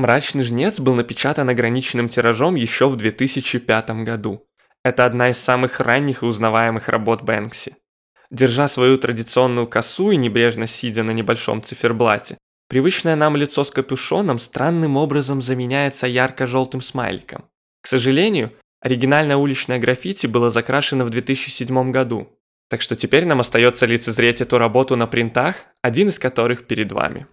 «Мрачный жнец» был напечатан ограниченным тиражом еще в 2005 году. Это одна из самых ранних и узнаваемых работ Бэнкси. Держа свою традиционную косу и небрежно сидя на небольшом циферблате, привычное нам лицо с капюшоном странным образом заменяется ярко-желтым смайликом. К сожалению, оригинальное уличное граффити было закрашено в 2007 году, так что теперь нам остается лицезреть эту работу на принтах, один из которых перед вами.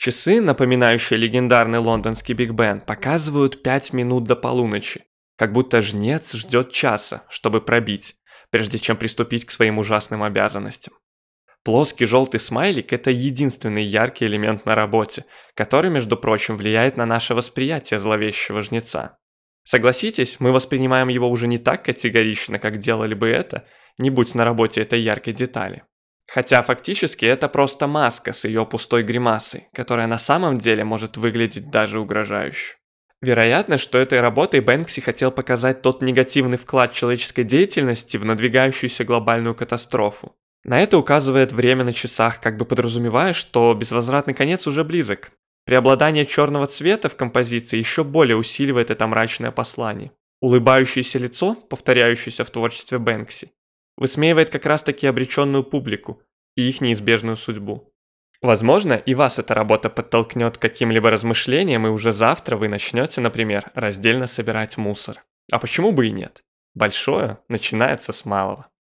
Часы, напоминающие легендарный лондонский Биг Бен, показывают 5 минут до полуночи, как будто жнец ждет часа, чтобы пробить, прежде чем приступить к своим ужасным обязанностям. Плоский желтый смайлик – это единственный яркий элемент на работе, который, между прочим, влияет на наше восприятие зловещего жнеца. Согласитесь, мы воспринимаем его уже не так категорично, как делали бы это, не будь на работе этой яркой детали. Хотя фактически это просто маска с ее пустой гримасой, которая на самом деле может выглядеть даже угрожающе. Вероятно, что этой работой Бэнкси хотел показать тот негативный вклад человеческой деятельности в надвигающуюся глобальную катастрофу. На это указывает время на часах, как бы подразумевая, что безвозвратный конец уже близок. Преобладание черного цвета в композиции еще более усиливает это мрачное послание. Улыбающееся лицо, повторяющееся в творчестве Бэнкси, высмеивает как раз-таки обреченную публику и их неизбежную судьбу. Возможно, и вас эта работа подтолкнет к каким-либо размышлениям, и уже завтра вы начнете, например, раздельно собирать мусор. А почему бы и нет? Большое начинается с малого.